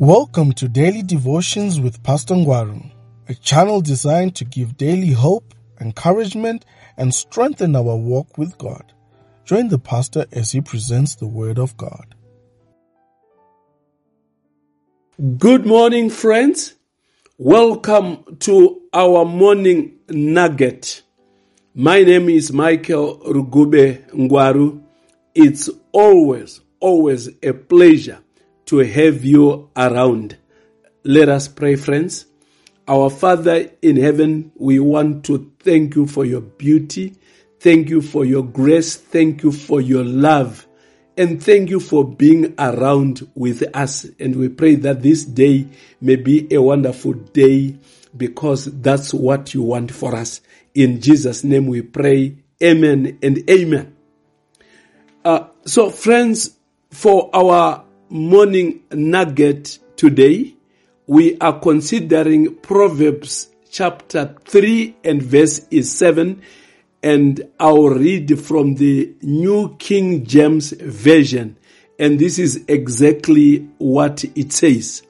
Welcome to Daily Devotions with Pastor Ngwaru, a channel designed to give daily hope, encouragement, and strengthen our walk with God. Join the pastor as he presents the Word of God. Good morning, friends. Welcome to our morning nugget. My name is Michael Rugube Ngwaru. It's always, always a pleasure to have you around. Let us pray, friends. Our Father in heaven, we want to thank you for your beauty. Thank you for your grace. Thank you for your love. And thank you for being around with us. And we pray that this day may be a wonderful day because that's what you want for us. In Jesus' name we pray. Amen and amen. Uh, so, friends, for our morning nugget today, we are considering Proverbs chapter 3 and verse is 7 and I'll read from the New King James Version and this is exactly what it says.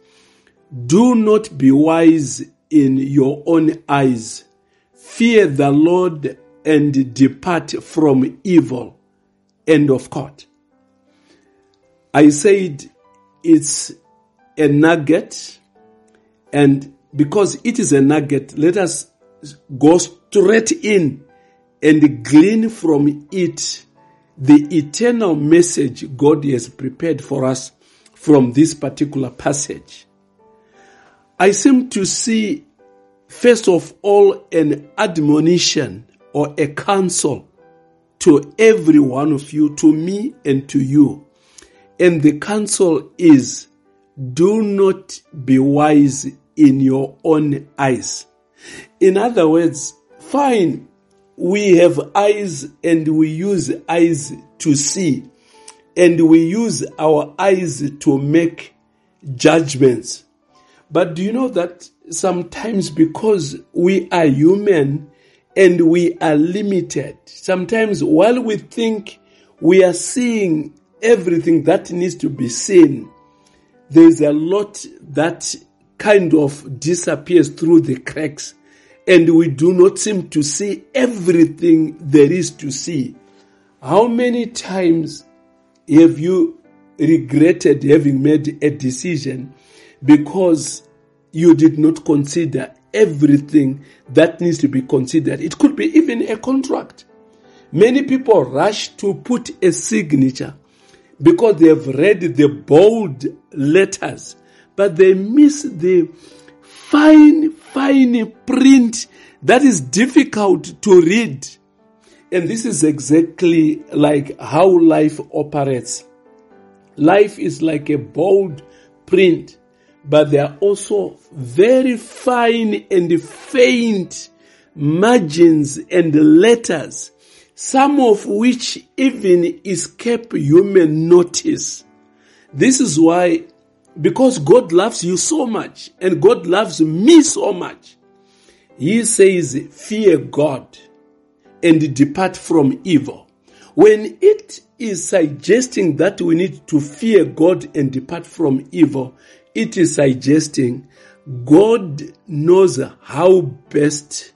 Do not be wise in your own eyes. Fear the Lord and depart from evil. End of quote. I said it's a nugget, and because it is a nugget, let us go straight in and glean from it the eternal message God has prepared for us from this particular passage. I seem to see, first of all, an admonition or a counsel to every one of you, to me and to you. And the counsel is do not be wise in your own eyes. In other words, fine, we have eyes and we use eyes to see and we use our eyes to make judgments. But do you know that sometimes because we are human and we are limited, sometimes while we think we are seeing everything that needs to be seen, there's a lot that kind of disappears through the cracks and we do not seem to see everything there is to see. How many times have you regretted having made a decision because you did not consider everything that needs to be considered? It could be even a contract. Many people rush to put a signature because they have read the bold letters, but they miss the fine, fine print that is difficult to read. And this is exactly like how life operates. Life is like a bold print, but there are also very fine and faint margins and letters some of which even escape human notice. This is why, because God loves you so much and God loves me so much, He says, fear God and depart from evil. When it is suggesting that we need to fear God and depart from evil, it is suggesting God knows how best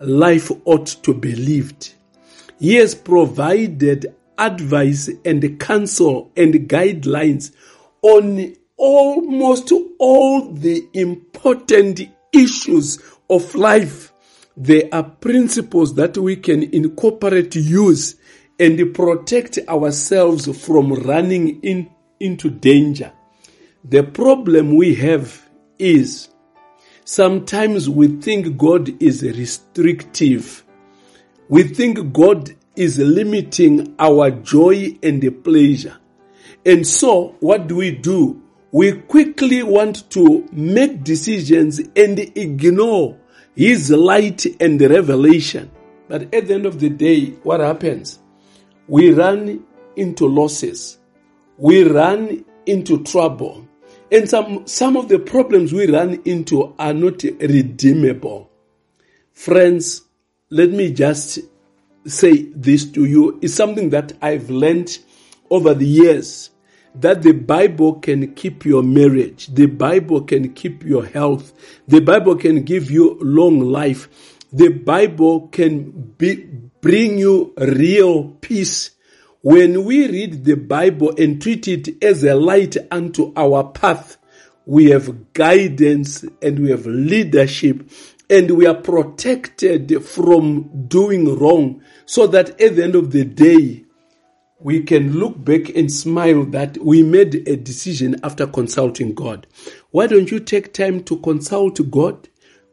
life ought to be lived. He has provided advice and counsel and guidelines on almost all the important issues of life. There are principles that we can incorporate, use, and protect ourselves from running in, into danger. The problem we have is sometimes we think God is restrictive we think God is limiting our joy and pleasure. And so, what do we do? We quickly want to make decisions and ignore His light and revelation. But at the end of the day, what happens? We run into losses. We run into trouble. And some, some of the problems we run into are not redeemable. Friends, let me just say this to you. It's something that I've learned over the years that the Bible can keep your marriage, the Bible can keep your health, the Bible can give you long life, the Bible can be, bring you real peace. When we read the Bible and treat it as a light unto our path, we have guidance and we have leadership and we are protected from doing wrong so that at the end of the day, we can look back and smile that we made a decision after consulting God. Why don't you take time to consult God?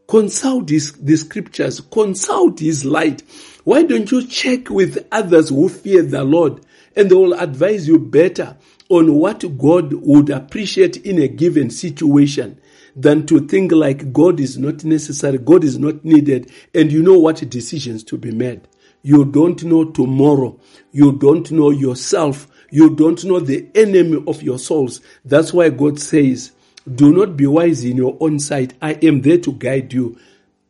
Consult his, the scriptures, consult his light. Why don't you check with others who fear the Lord and they will advise you better on what God would appreciate in a given situation than to think like God is not necessary, God is not needed, and you know what decisions to be made. You don't know tomorrow. You don't know yourself. You don't know the enemy of your souls. That's why God says, do not be wise in your own sight. I am there to guide you.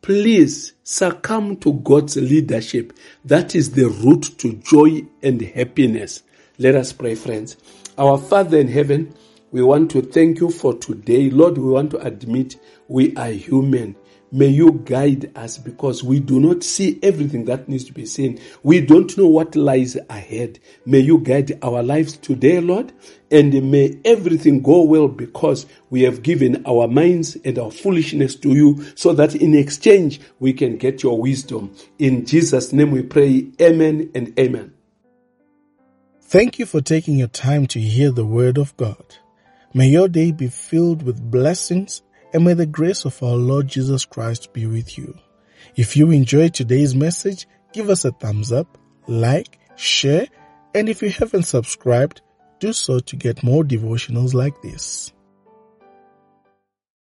Please succumb to God's leadership. That is the route to joy and happiness. Let us pray, friends. Our Father in heaven, we want to thank you for today. Lord, we want to admit we are human. May you guide us because we do not see everything that needs to be seen. We don't know what lies ahead. May you guide our lives today, Lord, and may everything go well because we have given our minds and our foolishness to you so that in exchange we can get your wisdom. In Jesus' name we pray. Amen and amen. Thank you for taking your time to hear the word of God. May your day be filled with blessings and may the grace of our Lord Jesus Christ be with you. If you enjoyed today's message, give us a thumbs up, like, share, and if you haven't subscribed, do so to get more devotionals like this.